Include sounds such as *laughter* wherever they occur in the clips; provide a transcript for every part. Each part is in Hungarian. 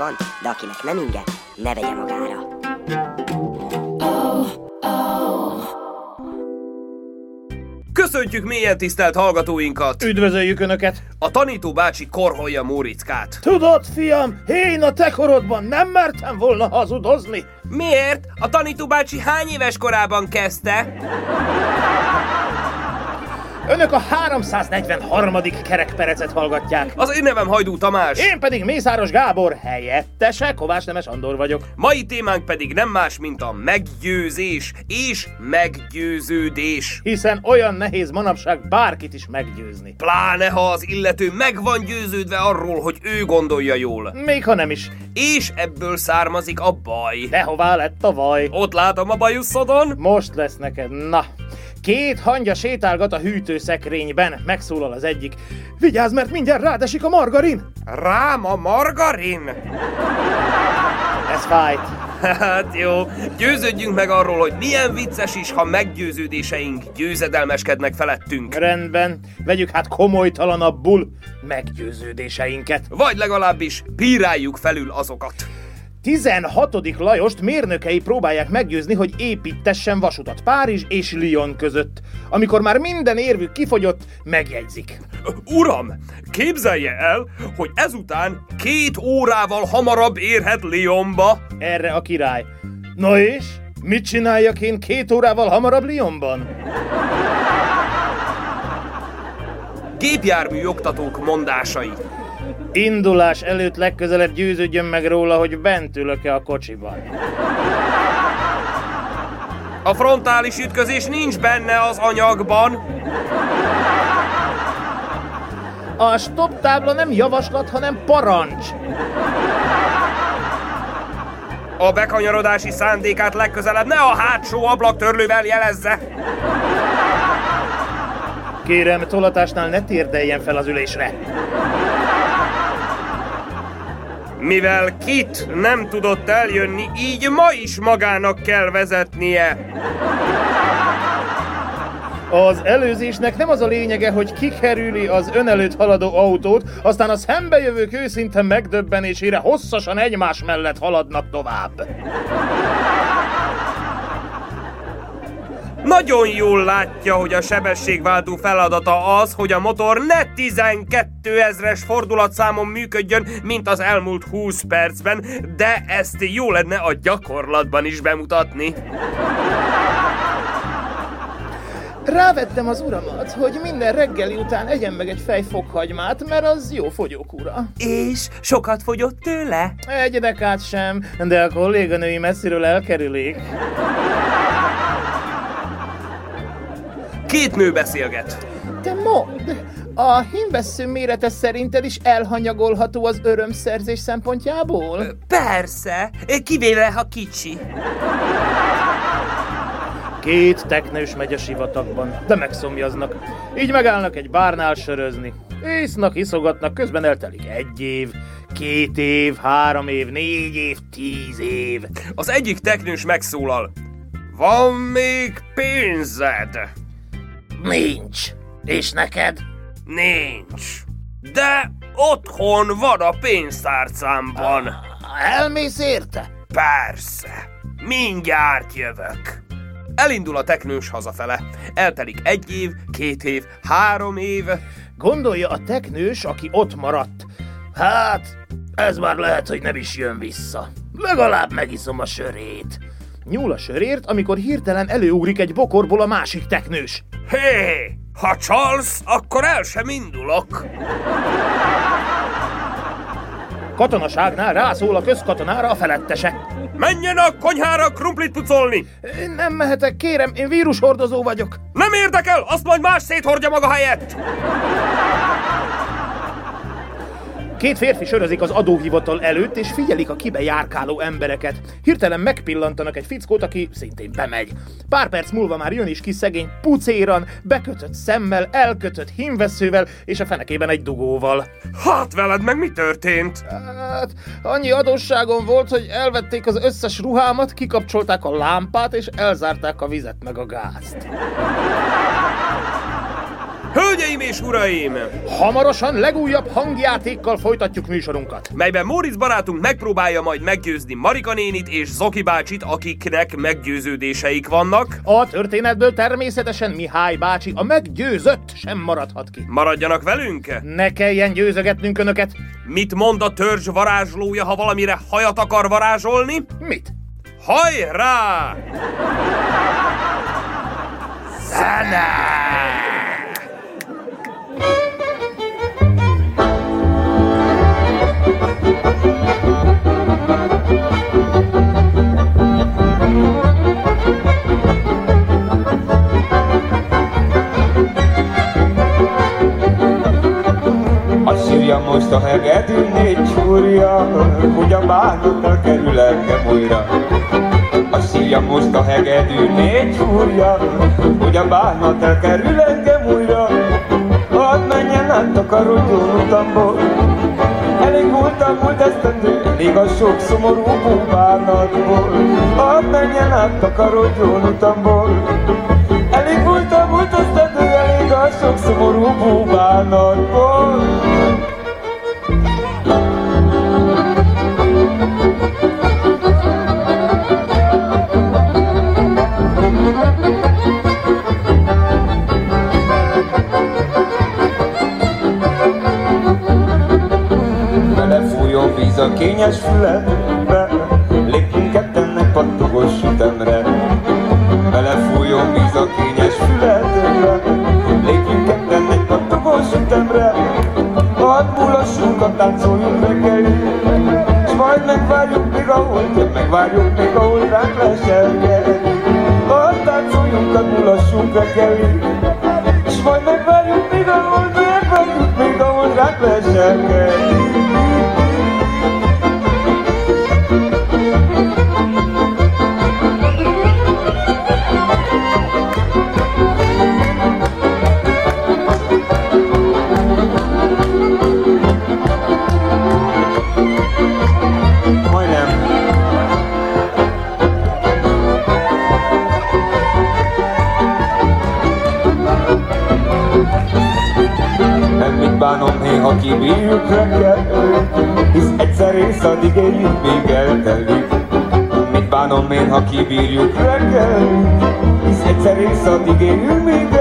van, de akinek nem inge, ne vegye magára. Köszöntjük mélyen tisztelt hallgatóinkat! Üdvözöljük Önöket! A tanító bácsi korholja Mórickát. Tudod, fiam, én a te korodban nem mertem volna hazudozni. Miért? A tanító bácsi hány éves korában kezdte? Önök a 343. kerekperecet hallgatják. Az én nevem Hajdú Tamás. Én pedig Mészáros Gábor helyettese, Kovács Nemes Andor vagyok. Mai témánk pedig nem más, mint a meggyőzés és meggyőződés. Hiszen olyan nehéz manapság bárkit is meggyőzni. Pláne ha az illető meg van győződve arról, hogy ő gondolja jól. Még ha nem is. És ebből származik a baj. De hová lett a vaj? Ott látom a bajuszodon. Most lesz neked, na. Két hangya sétálgat a hűtőszekrényben, megszólal az egyik. Vigyázz, mert mindjárt rádesik a margarin! Rám a margarin? Ez fájt. Hát jó, győződjünk meg arról, hogy milyen vicces is, ha meggyőződéseink győzedelmeskednek felettünk. Rendben, vegyük hát komolytalanabbul meggyőződéseinket. Vagy legalábbis bíráljuk felül azokat. 16. Lajost mérnökei próbálják meggyőzni, hogy építessen vasutat Párizs és Lyon között. Amikor már minden érvük kifogyott, megjegyzik. Uram, képzelje el, hogy ezután két órával hamarabb érhet Lyonba. Erre a király. Na és? Mit csináljak én két órával hamarabb Lyonban? Gépjármű oktatók mondásai. Indulás előtt legközelebb győződjön meg róla, hogy bent ülök-e a kocsiban. A frontális ütközés nincs benne az anyagban. A stop tábla nem javaslat, hanem parancs. A bekanyarodási szándékát legközelebb ne a hátsó ablaktörlővel jelezze. Kérem, tolatásnál ne térdeljen fel az ülésre. Mivel Kit nem tudott eljönni, így ma is magának kell vezetnie. Az előzésnek nem az a lényege, hogy kikerüli az ön előtt haladó autót, aztán a szembejövők őszinte megdöbbenésére hosszasan egymás mellett haladnak tovább. Nagyon jól látja, hogy a sebességváltó feladata az, hogy a motor ne 12 ezres fordulatszámon működjön, mint az elmúlt 20 percben, de ezt jó lenne a gyakorlatban is bemutatni. Rávettem az uramat, hogy minden reggeli után egyen meg egy fej fokhagymát, mert az jó fogyókúra. És sokat fogyott tőle? Egy dekát sem, de a kolléganői messziről elkerülik. Két nő beszélget. De mondd, a hímvessző mérete szerinted is elhanyagolható az örömszerzés szempontjából? Persze, kivéve ha kicsi. Két teknős megy a sivatagban, de megszomjaznak. Így megállnak egy bárnál sörözni. Észnak, iszogatnak, közben eltelik egy év, két év, három év, négy év, tíz év. Az egyik teknős megszólal. Van még pénzed? Nincs. És neked? Nincs. De otthon van a pénztárcámban. Elmész érte? Persze. Mindjárt jövök. Elindul a teknős hazafele. Eltelik egy év, két év, három év. Gondolja a teknős, aki ott maradt. Hát, ez már lehet, hogy nem is jön vissza. Legalább megiszom a sörét. Nyúl a sörért, amikor hirtelen előugrik egy bokorból a másik teknős. Hé, ha csalsz, akkor el sem indulok. Katonaságnál rászól a közkatonára a felettese. Menjen a konyhára krumplit pucolni! Nem mehetek, kérem, én vírushordozó vagyok. Nem érdekel, azt majd más széthordja maga helyett! Két férfi sörözik az adóhivatal előtt, és figyelik a kibe járkáló embereket. Hirtelen megpillantanak egy fickót, aki szintén bemegy. Pár perc múlva már jön is ki szegény pucéran, bekötött szemmel, elkötött hímveszővel, és a fenekében egy dugóval. Hát veled meg mi történt? Hát, annyi adósságom volt, hogy elvették az összes ruhámat, kikapcsolták a lámpát, és elzárták a vizet meg a gázt. Hölgyeim és uraim! Hamarosan legújabb hangjátékkal folytatjuk műsorunkat. Melyben Móricz barátunk megpróbálja majd meggyőzni Marika nénit és Zoki bácsit, akiknek meggyőződéseik vannak. A történetből természetesen Mihály bácsi, a meggyőzött sem maradhat ki. Maradjanak velünk! Ne kelljen győzögetnünk önöket. Mit mond a törzs varázslója, ha valamire hajat akar varázsolni? Mit? Hajrá! Zene! Most a hegedű négy csúrja, hogy a bánattal kerül engem újra. A sírja most a hegedű négy csúrja, hogy a bánattal kerül engem újra. Hadd menjen át a karodjon utamból, Elég volt a múlt esztendő, elég a sok szomorú bánatból. Hadd menjen át a karodjon utamból, Elég volt a múlt esztendő, elég a sok szomorú bánatból. Kényes fülembe, lépjünk ketten egy pattogos sütemre. Belefújjon víz a kényes fülembe, lépjünk ketten egy pattogos sütemre. Hadd mulassunk a táncoljunk reggelig, s majd megvárjuk még ahol, megvárjuk még ahol ránk leselkedik. Hadd táncoljunk, hadd mulassunk reggelig, s majd megvárjuk még ahol, megvárjuk még ahol ránk leselkedik. Éljük, még eltelik. Mit bánom én, ha kibírjuk reggel, hisz egyszer ész addig éljük, még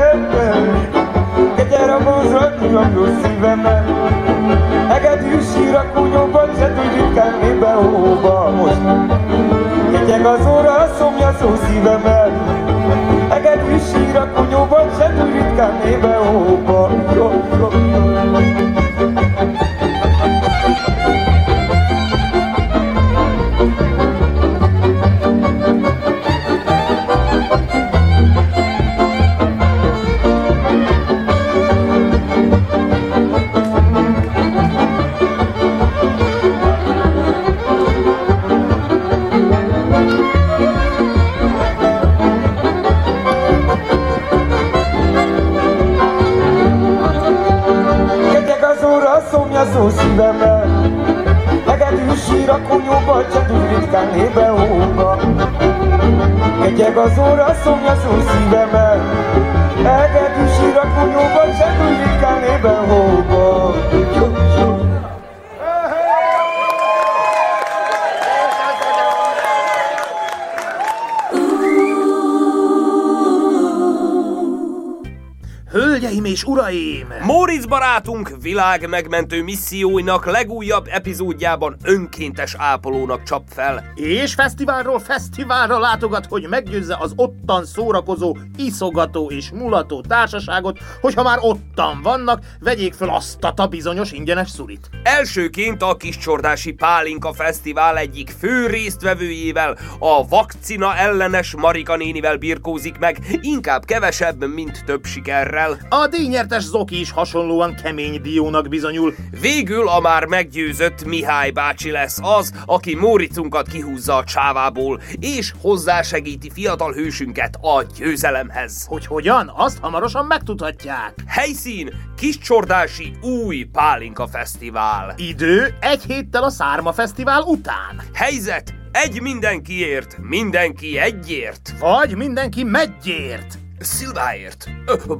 Hölgyeim és uraim! Móricz barátunk világ megmentő misszióinak legújabb epizódjában önkéntes ápolónak csap fel. És fesztiválról fesztiválra látogat, hogy meggyőzze az ottan szórakozó, iszogató és mulató társaságot, hogyha már ottan vannak, vegyék föl azt a bizonyos ingyenes szurit. Elsőként a Kiscsordási Pálinka Fesztivál egyik fő résztvevőjével, a vakcina ellenes Marika nénivel birkózik meg, inkább kevesebb, mint több sikerrel. A díj Fegyvertes Zoki is hasonlóan kemény diónak bizonyul. Végül a már meggyőzött Mihály bácsi lesz az, aki Móricunkat kihúzza a csávából, és hozzásegíti fiatal hősünket a győzelemhez. Hogy hogyan? Azt hamarosan megtudhatják. Helyszín Kiscsordási új Pálinka Fesztivál. Idő egy héttel a Szárma Fesztivál után. Helyzet egy mindenkiért, mindenki egyért. Vagy mindenki megyért. Szilváért,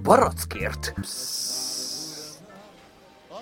barackért.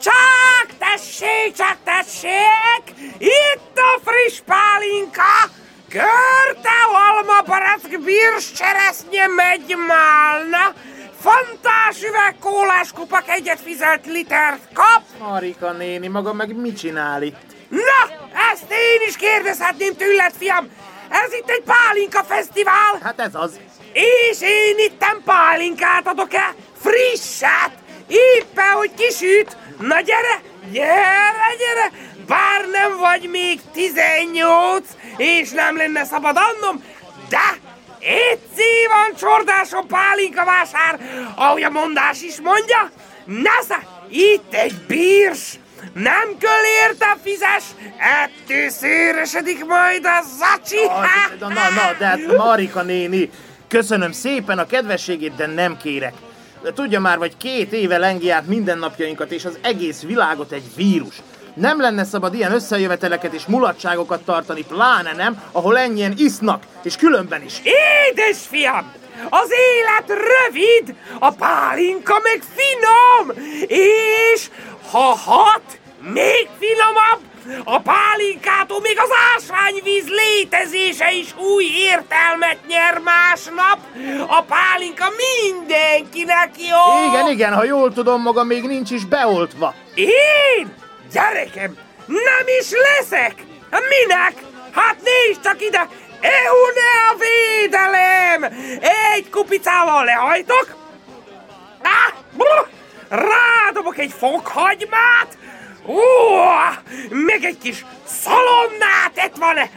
Csak tessék, csak tessék! Itt a friss pálinka! Körte, alma, barack, bírs, cseresznye, megy málna! Fantás üveg, kólás kupak, egyet fizelt litert kap! Marika néni, maga meg mit csinál itt? Na, ezt én is kérdezhetném tőled, fiam! Ez itt egy pálinka fesztivál! Hát ez az. És én itten pálinkát adok-e? Frisset! Éppen, hogy kisüt! Na gyere, gyere, gyere! Bár nem vagy még 18, és nem lenne szabad annom, de egy van csordásom pálinka vásár, ahogy a mondás is mondja. Nesze, itt egy bírs! Nem kell érte fizes, ettől széresedik majd a zacsi. Na, na, na, de hát Marika néni, köszönöm szépen a kedvességét, de nem kérek. Tudja már, vagy két éve lengi át mindennapjainkat és az egész világot egy vírus. Nem lenne szabad ilyen összejöveteleket és mulatságokat tartani, pláne nem, ahol ennyien isznak, és különben is. Édes fiam, az élet rövid, a pálinka meg finom, és ha hat, még finomabb, a pálinkától még az ásványvíz létezése is új értelmet nyer másnap. A pálinka mindenkinek jó. Igen, igen, ha jól tudom, maga még nincs is beoltva. Én? Gyerekem, nem is leszek! Minek? Hát nézd csak ide! EU ne a védelem! Egy kupicával lehajtok, ah, brr, rádobok egy fokhagymát, Ó, meg egy kis szalonnát ett van -e.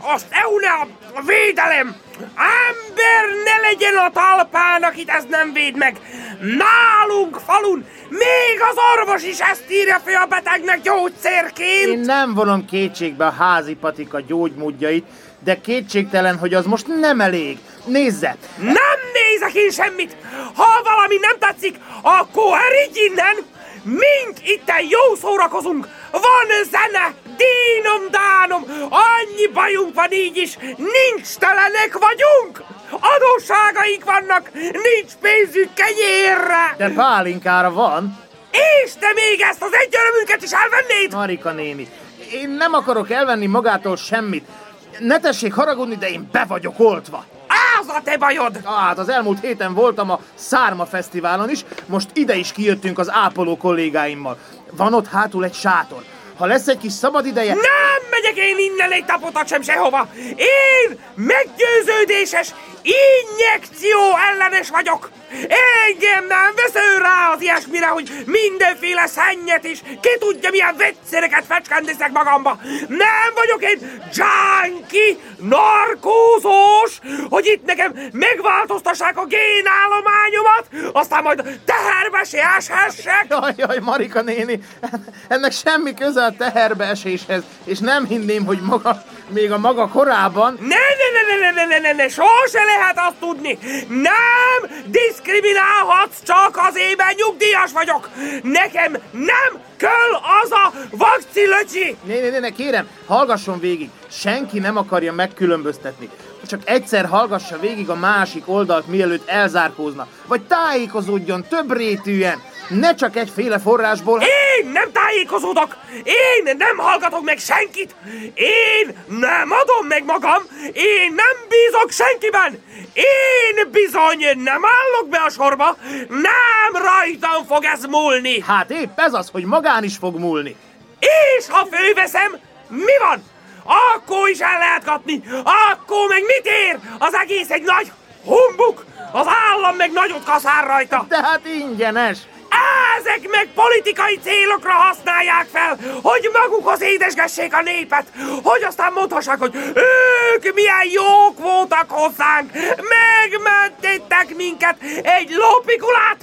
Azt EU ne a védelem! Ember ne legyen a talpán, akit ez nem véd meg! Nálunk falun még az orvos is ezt írja fel a betegnek gyógyszerként! Én nem vonom kétségbe a házi patika gyógymódjait, de kétségtelen, hogy az most nem elég. Nézze! Nem nézek én semmit! Ha valami nem tetszik, akkor erigy innen! Mink itten jó szórakozunk! Van zene, dínom dánom, annyi bajunk van így is, nincs telenek vagyunk! Adósságaink vannak, nincs pénzük kenyérre! De pálinkára van. És te még ezt az egy örömünket is elvennéd? Marika néni, én nem akarok elvenni magától semmit. Ne tessék haragudni, de én be vagyok oltva. Az a te bajod! Hát az elmúlt héten voltam a Szárma Fesztiválon is, most ide is kijöttünk az ápoló kollégáimmal. Van ott hátul egy sátor. Ha lesz egy kis szabad ideje... Nem megyek én innen egy tapotat sem sehova! Én meggyőződéses, injekció ellenes vagyok! Engem nem veszel rá az ilyesmire, hogy mindenféle szennyet is, ki tudja milyen vegyszereket fecskendezek magamba. Nem vagyok én junkie, narkózós, hogy itt nekem megváltoztassák a génállományomat, aztán majd teherbe se eshessek. Jaj, jaj, Marika néni, ennek semmi köze a teherbe eséshez, és nem hinném, hogy maga, még a maga korában... Ne, ne, ne, ne, ne, ne, ne, ne, sose lehet azt tudni. Nem diszkriminálhatsz csak azért, mert nyugdíjas vagyok. Nekem nem kell az a vakcilöcsi. Né, né, né, né, kérem, hallgasson végig. Senki nem akarja megkülönböztetni. Csak egyszer hallgassa végig a másik oldalt, mielőtt elzárkózna. Vagy tájékozódjon több rétűen. Ne csak egyféle forrásból... Én nem tájékozódok! Én nem hallgatok meg senkit! Én nem adom meg magam! Én nem bízok senkiben! Én bizony nem állok be a sorba! Nem rajtam fog ez múlni! Hát épp ez az, hogy magán is fog múlni. És ha főveszem, mi van? Akkor is el lehet kapni! Akkor meg mit ér? Az egész egy nagy humbuk! Az állam meg nagyot kaszár rajta! De hát ingyenes. Ezek meg politikai célokra használják fel, hogy magukhoz édesgessék a népet, hogy aztán mondhassák, hogy ők milyen jók voltak hozzánk! Megmentettek minket egy lópikulát!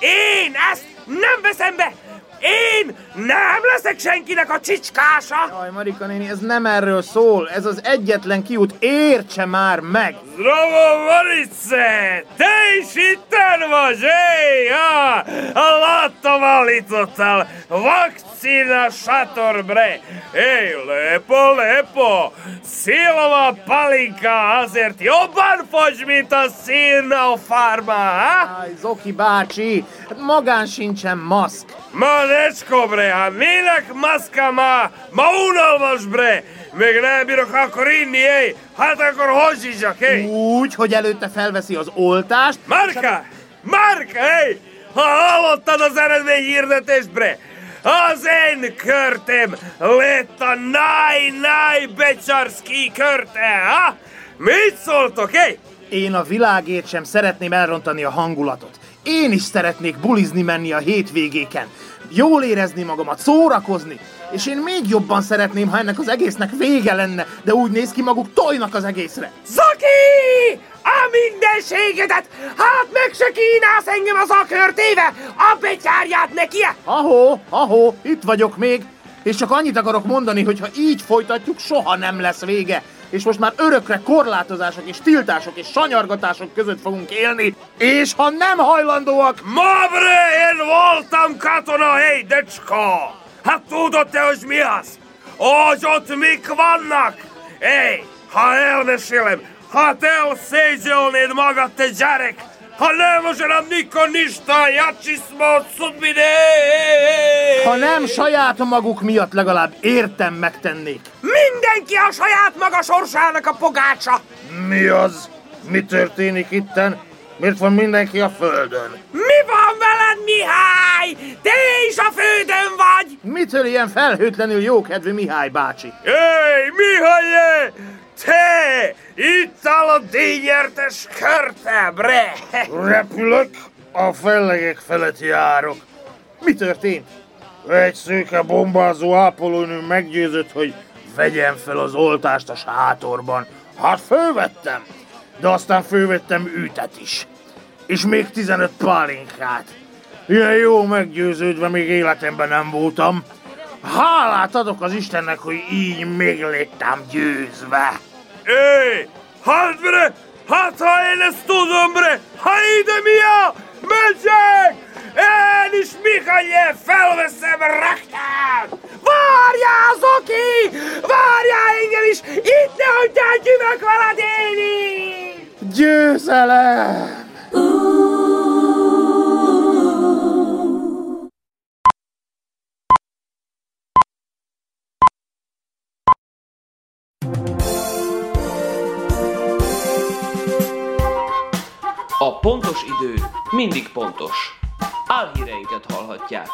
Én ezt nem veszem be! Én nem leszek senkinek a csicskása! Jaj, Marika néni, ez nem erről szól. Ez az egyetlen kiút. Értse már meg! Zdravo, Marice! Te is itten vagy, hé? Ja, láttam, állítottál vakcina šator, bre! Ej, lepo, lepo! Szilva palinka azért jobban fogy, mint a szína farma, ha? Áj, Zoki bácsi, magán sincsen maszk. Ma necsko, bre, hát minek maszka ma? Ma unalmas, bre! Még nem bírok akkor inni, ej! Hát akkor hozzisak, ej! Úgy, hogy előtte felveszi az oltást. Marka! Marka, hej! Ha hallottad az eredmény hirdetést, bre? Az én körtem lett a Naj-Naj Becsarszki körte, ha? Mit szóltok, hé? Én a világért sem szeretném elrontani a hangulatot. Én is szeretnék bulizni menni a hétvégéken. Jól érezni magamat, szórakozni. És én még jobban szeretném, ha ennek az egésznek vége lenne, de úgy néz ki, maguk tojnak az egészre. Zaki! A mindenségedet! Hát meg se kínálsz engem az akörtéve! A betyárját neki! Ahó, ahó, itt vagyok még. És csak annyit akarok mondani, hogy ha így folytatjuk, soha nem lesz vége. És most már örökre korlátozások és tiltások és sanyargatások között fogunk élni. És ha nem hajlandóak... Ma, bre, én voltam katona, hej, decska! Hát tudod te, hogy mi az? Hogy ott mik vannak? Ej, ha elmesélem, ha te elszégyelnéd magad, te gyerek, ha nem možem niko ništa, jači smo od sudbine! Ha nem saját maguk miatt legalább értem megtennék. Mindenki a saját maga sorsának a pogácsa! Mi az? Mi történik itten? Miért van mindenki a földön? Mi van veled, Mihály? Mitől ilyen felhőtlenül jókedvű Mihály bácsi? Ej, Mihály! Te! Itt áll a díjnyertes körte, bre! *laughs* Repülök, a fellegek felett járok. Mi történt? Egy szőke bombázó ápolónő meggyőzött, hogy vegyem fel az oltást a sátorban. Hát fölvettem, de aztán fölvettem ütet is. És még 15 pálinkát. Ilyen jó meggyőződve még életemben nem voltam. Hálát adok az Istennek, hogy így még lettem győzve. Ej, hát bre! Hát ha én ezt tudom, bre! Ha ide mi a? Megyek! Én is Mihály felveszem raktát! Várjál, Zoki! Várjál engem is! Itt ne hagyjál gyümök veled élni! Győzelem! Pontos idő mindig pontos. Álhíreinket hallhatják.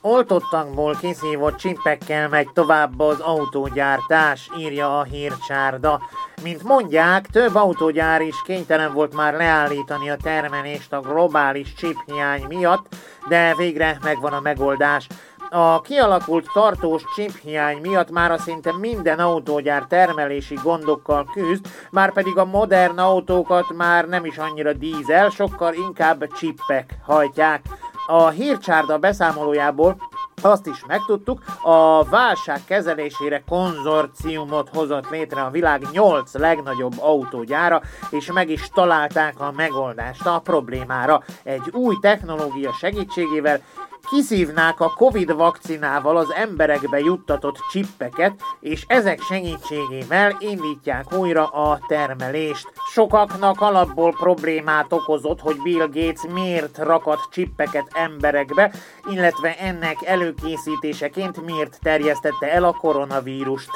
Oltottakból kiszívott csippekkel megy tovább az autógyártás, írja a hírcsárda. Mint mondják, több autógyár is kénytelen volt már leállítani a termelést a globális chiphiány miatt, de végre megvan a megoldás. A kialakult tartós chiphiány miatt már szinte minden autógyár termelési gondokkal küzd, már pedig a modern autókat már nem is annyira dízel, sokkal inkább csippek hajtják. A hírcsárda beszámolójából azt is megtudtuk, a válság kezelésére konzorciumot hozott létre a világ 8 legnagyobb autógyára, és meg is találták a megoldást a problémára. Egy új technológia segítségével kiszívnák a Covid vakcinával az emberekbe juttatott csippeket, és ezek segítségével indítják újra a termelést. Sokaknak alapból problémát okozott, hogy Bill Gates miért rakat csippeket emberekbe, illetve ennek előkészítéseként miért terjesztette el a koronavírust.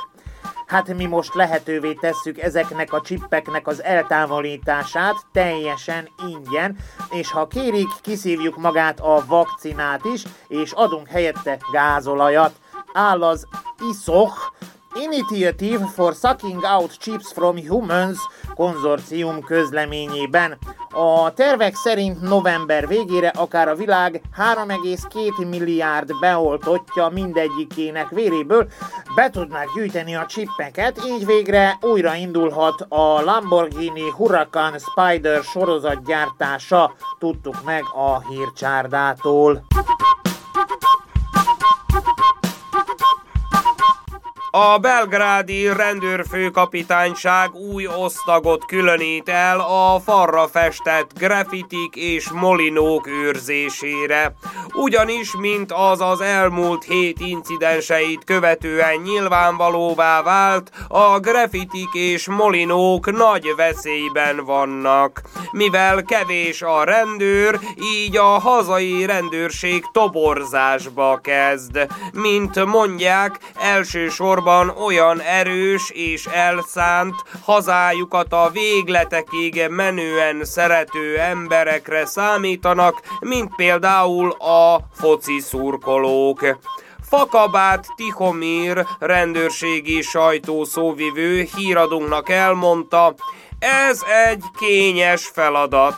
Hát mi most lehetővé tesszük ezeknek a csippeknek az eltávolítását teljesen ingyen, és ha kérik, kiszívjuk magát a vakcinát is, és adunk helyette gázolajat. Áll az ISOH, Initiative for Sucking Out Chips from Humans konzorcium közleményében. A tervek szerint november végére akár a világ 3,2 milliárd beoltottja mindegyikének véréből be tudnák gyűjteni a csippeket, így végre újra indulhat a Lamborghini Huracan Spider sorozat gyártása, tudtuk meg a hírcsárdától. A belgrádi rendőrfőkapitányság új osztagot különít el a farra festett grafitik és molinók őrzésére. Ugyanis, mint az az elmúlt hét incidenseit követően nyilvánvalóvá vált, a grafitik és molinók nagy veszélyben vannak. Mivel kevés a rendőr, így a hazai rendőrség toborzásba kezd. Mint mondják, elsősorban azonban olyan erős és elszánt, hazájukat a végletekig menően szerető emberekre számítanak, mint például a foci szurkolók. Fakabát Tihomir rendőrségi sajtószóvivő híradónknak elmondta, ez egy kényes feladat.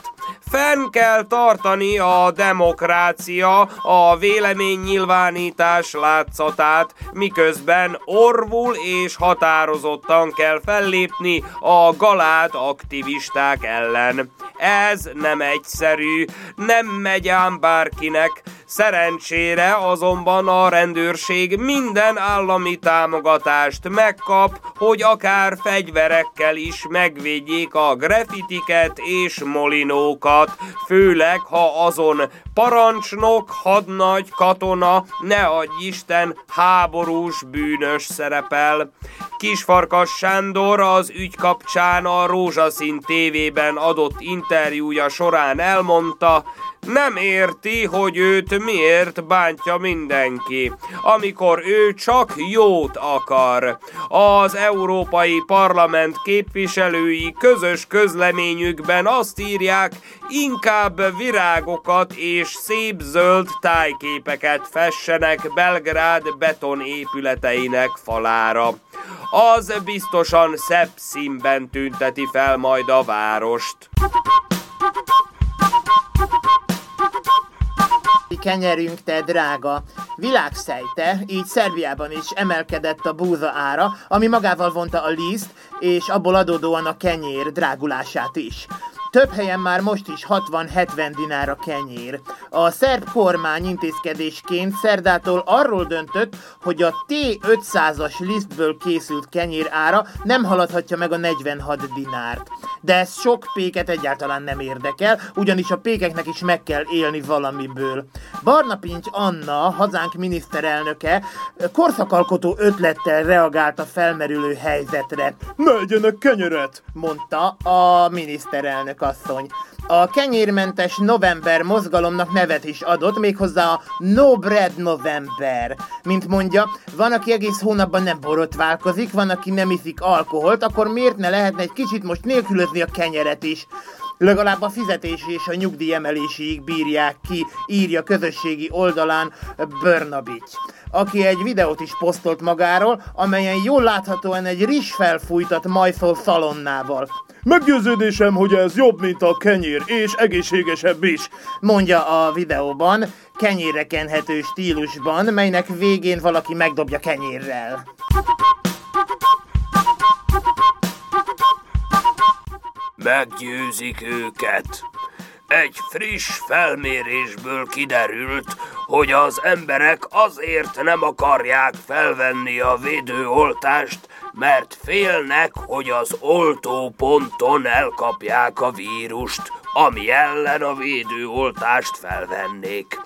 Fenn kell tartani a demokrácia, a véleménynyilvánítás látszatát, miközben orvul és határozottan kell fellépni a galád aktivisták ellen. Ez nem egyszerű, nem megy ám bárkinek, Szerencsére azonban a rendőrség minden állami támogatást megkap, hogy akár fegyverekkel is megvédjék a grafitiket és molinókat, főleg ha azon parancsnok, hadnagy, katona, ne adj Isten, háborús bűnös szerepel. Kisfarkas Sándor az ügy kapcsán a Rózsaszín tévében adott interjúja során elmondta, nem érti, hogy őt miért bántja mindenki, amikor ő csak jót akar. Az Európai Parlament képviselői közös közleményükben azt írják, inkább virágokat és szép zöld tájképeket fessenek Belgrád beton épületeinek falára. Az biztosan szebb színben tünteti fel majd a várost. Kenyerünk te drága. Világszejte, így Szerbiában is emelkedett a búza ára, ami magával vonta a liszt, és abból adódóan a kenyér drágulását is. Több helyen már most is 60-70 dinára kenyér. A szerb kormány intézkedésként szerdától arról döntött, hogy a T500-as lisztből készült kenyér ára nem haladhatja meg a 46 dinárt. De ez sok péket egyáltalán nem érdekel, ugyanis a pékeknek is meg kell élni valamiből. Barna Pincs Anna, hazánk miniszterelnöke, korszakalkotó ötlettel reagált a felmerülő helyzetre. Megyenek kenyeret! mondta a miniszterelnök asszony. A kenyérmentes november mozgalomnak nevet is adott, méghozzá a No Bread November. Mint mondja, van, aki egész hónapban nem borotválkozik, van, aki nem iszik alkoholt, akkor miért ne lehetne egy kicsit most nélkülözni a kenyeret is? Legalább a fizetés és a nyugdíj emeléséig bírják ki, írja közösségi oldalán Börnabics aki egy videót is posztolt magáról, amelyen jól láthatóan egy rizs felfújtat majszol szalonnával. Meggyőződésem, hogy ez jobb, mint a kenyér, és egészségesebb is, mondja a videóban, kenyérre kenhető stílusban, melynek végén valaki megdobja kenyérrel. Meggyőzik őket. Egy friss felmérésből kiderült, hogy az emberek azért nem akarják felvenni a védőoltást, mert félnek, hogy az oltóponton elkapják a vírust, ami ellen a védőoltást felvennék.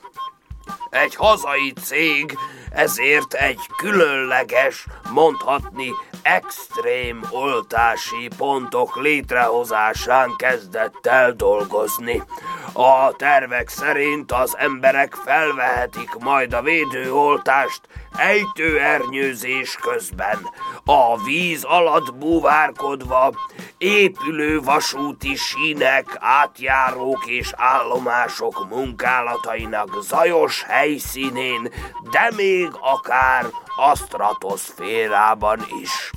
Egy hazai cég ezért egy különleges, mondhatni extrém oltási pontok létrehozásán kezdett el dolgozni. A tervek szerint az emberek felvehetik majd a védőoltást ejtőernyőzés közben, a víz alatt búvárkodva, épülő vasúti sínek, átjárók és állomások munkálatainak zajos helyszínén, de még akár a stratoszférában is.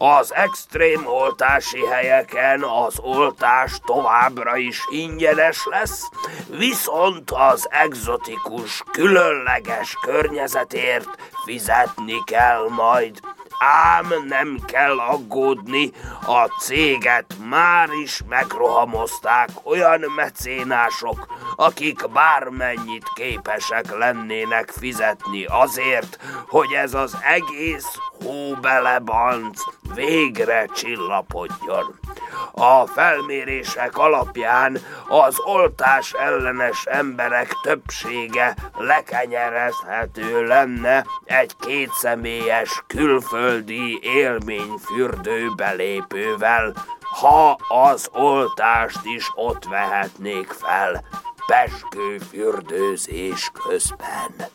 Az extrém oltási helyeken az oltás továbbra is ingyenes lesz, viszont az egzotikus, különleges környezetért fizetni kell majd. Ám nem kell aggódni, a céget már is megrohamozták olyan mecénások, akik bármennyit képesek lennének fizetni azért, hogy ez az egész hóbelebanc végre csillapodjon. A felmérések alapján az oltás ellenes emberek többsége lekenyerezhető lenne egy kétszemélyes külföldi élményfürdő belépővel, ha az oltást is ott vehetnék fel pesgő fürdőzés közben.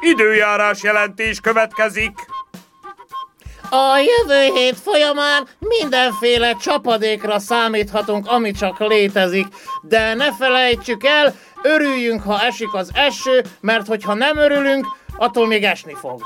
Időjárás jelentés következik. A jövő hét folyamán mindenféle csapadékra számíthatunk, ami csak létezik, de ne felejtsük el, örüljünk, ha esik az eső, mert hogyha nem örülünk, attól még esni fog.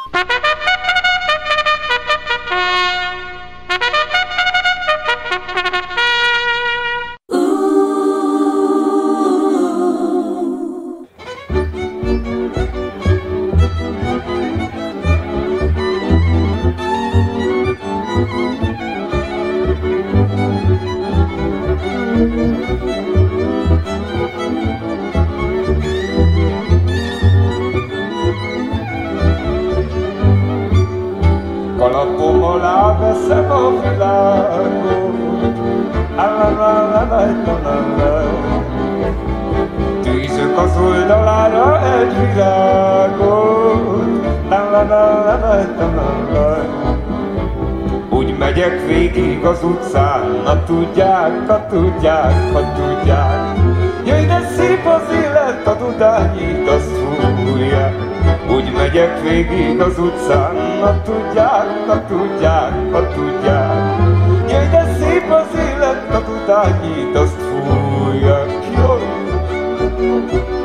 Kalapom alá veszem a világot, Tűzök az oldalára egy virágot, úgy megyek végig az utcán, na tudják, ha tudják, ha tudják. Jöjj, de szép az élet, a dudányit azt fújják. Úgy megyek végig az utcán, na tudják, ha tudják, ha tudják. Jöjj, de szép az élet, a dudányit azt fújják. Jaj.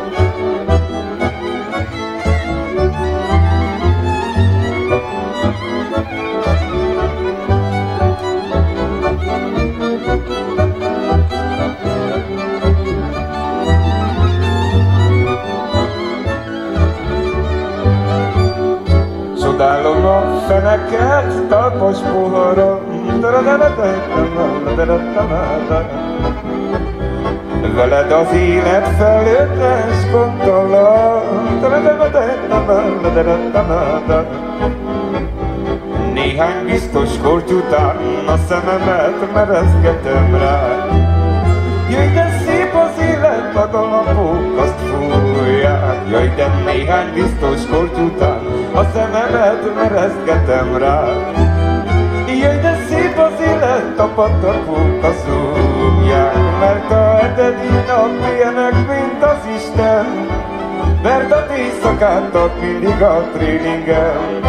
Csodálom a feneket, talpas poharam. Veled az élet felőttes gondolom. Néhány biztos korty után a szememet merezgetem rá. Jöjj, de szép az élet, a galambok azt fújják. Jöjj, de néhány biztos korty után a szememet merezgetem rá. Jöjj, de szép az élet, a patakok a zúgják. Mert a hetedi nap ilyenek, mint az Isten. Mert a éjszakát ad mindig a tréningen.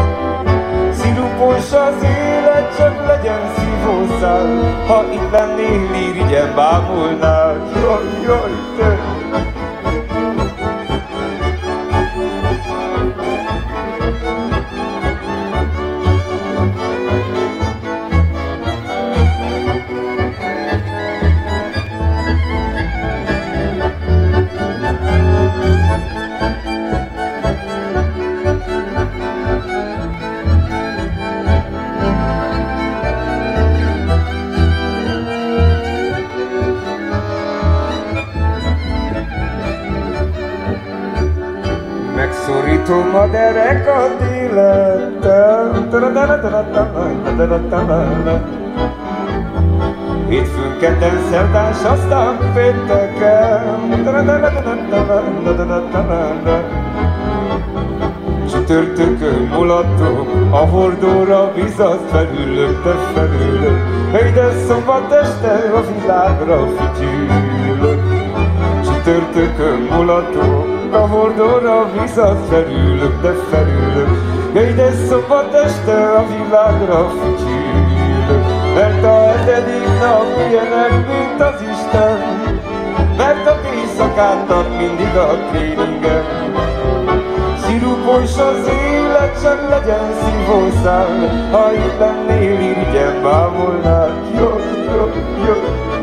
Szirupos az élet, csak legyen szívószál Ha itt lennél, irigyen bámulnál Jaj, jaj, te Megszorítom a derekat élettel Hétfőn, kedden, szerdán, s aztán pénteken. Csütörtökön mulatok, a hordóra vizat felülök, te felülök. Hey, de szombat este a világra fütyülök Csütörtökön mulatok, a hordóra vizat felülök, de felülök Jöjj, de szombat este a világra fütyülök Mert a hetedik nap ilyenek, mint az Isten Mert a éjszak járkáltak mindig a tréningen. Szirupos az élet, csak legyen szívószál, ha itt lennél, irigyem bámolnák. Jó, jó, jó.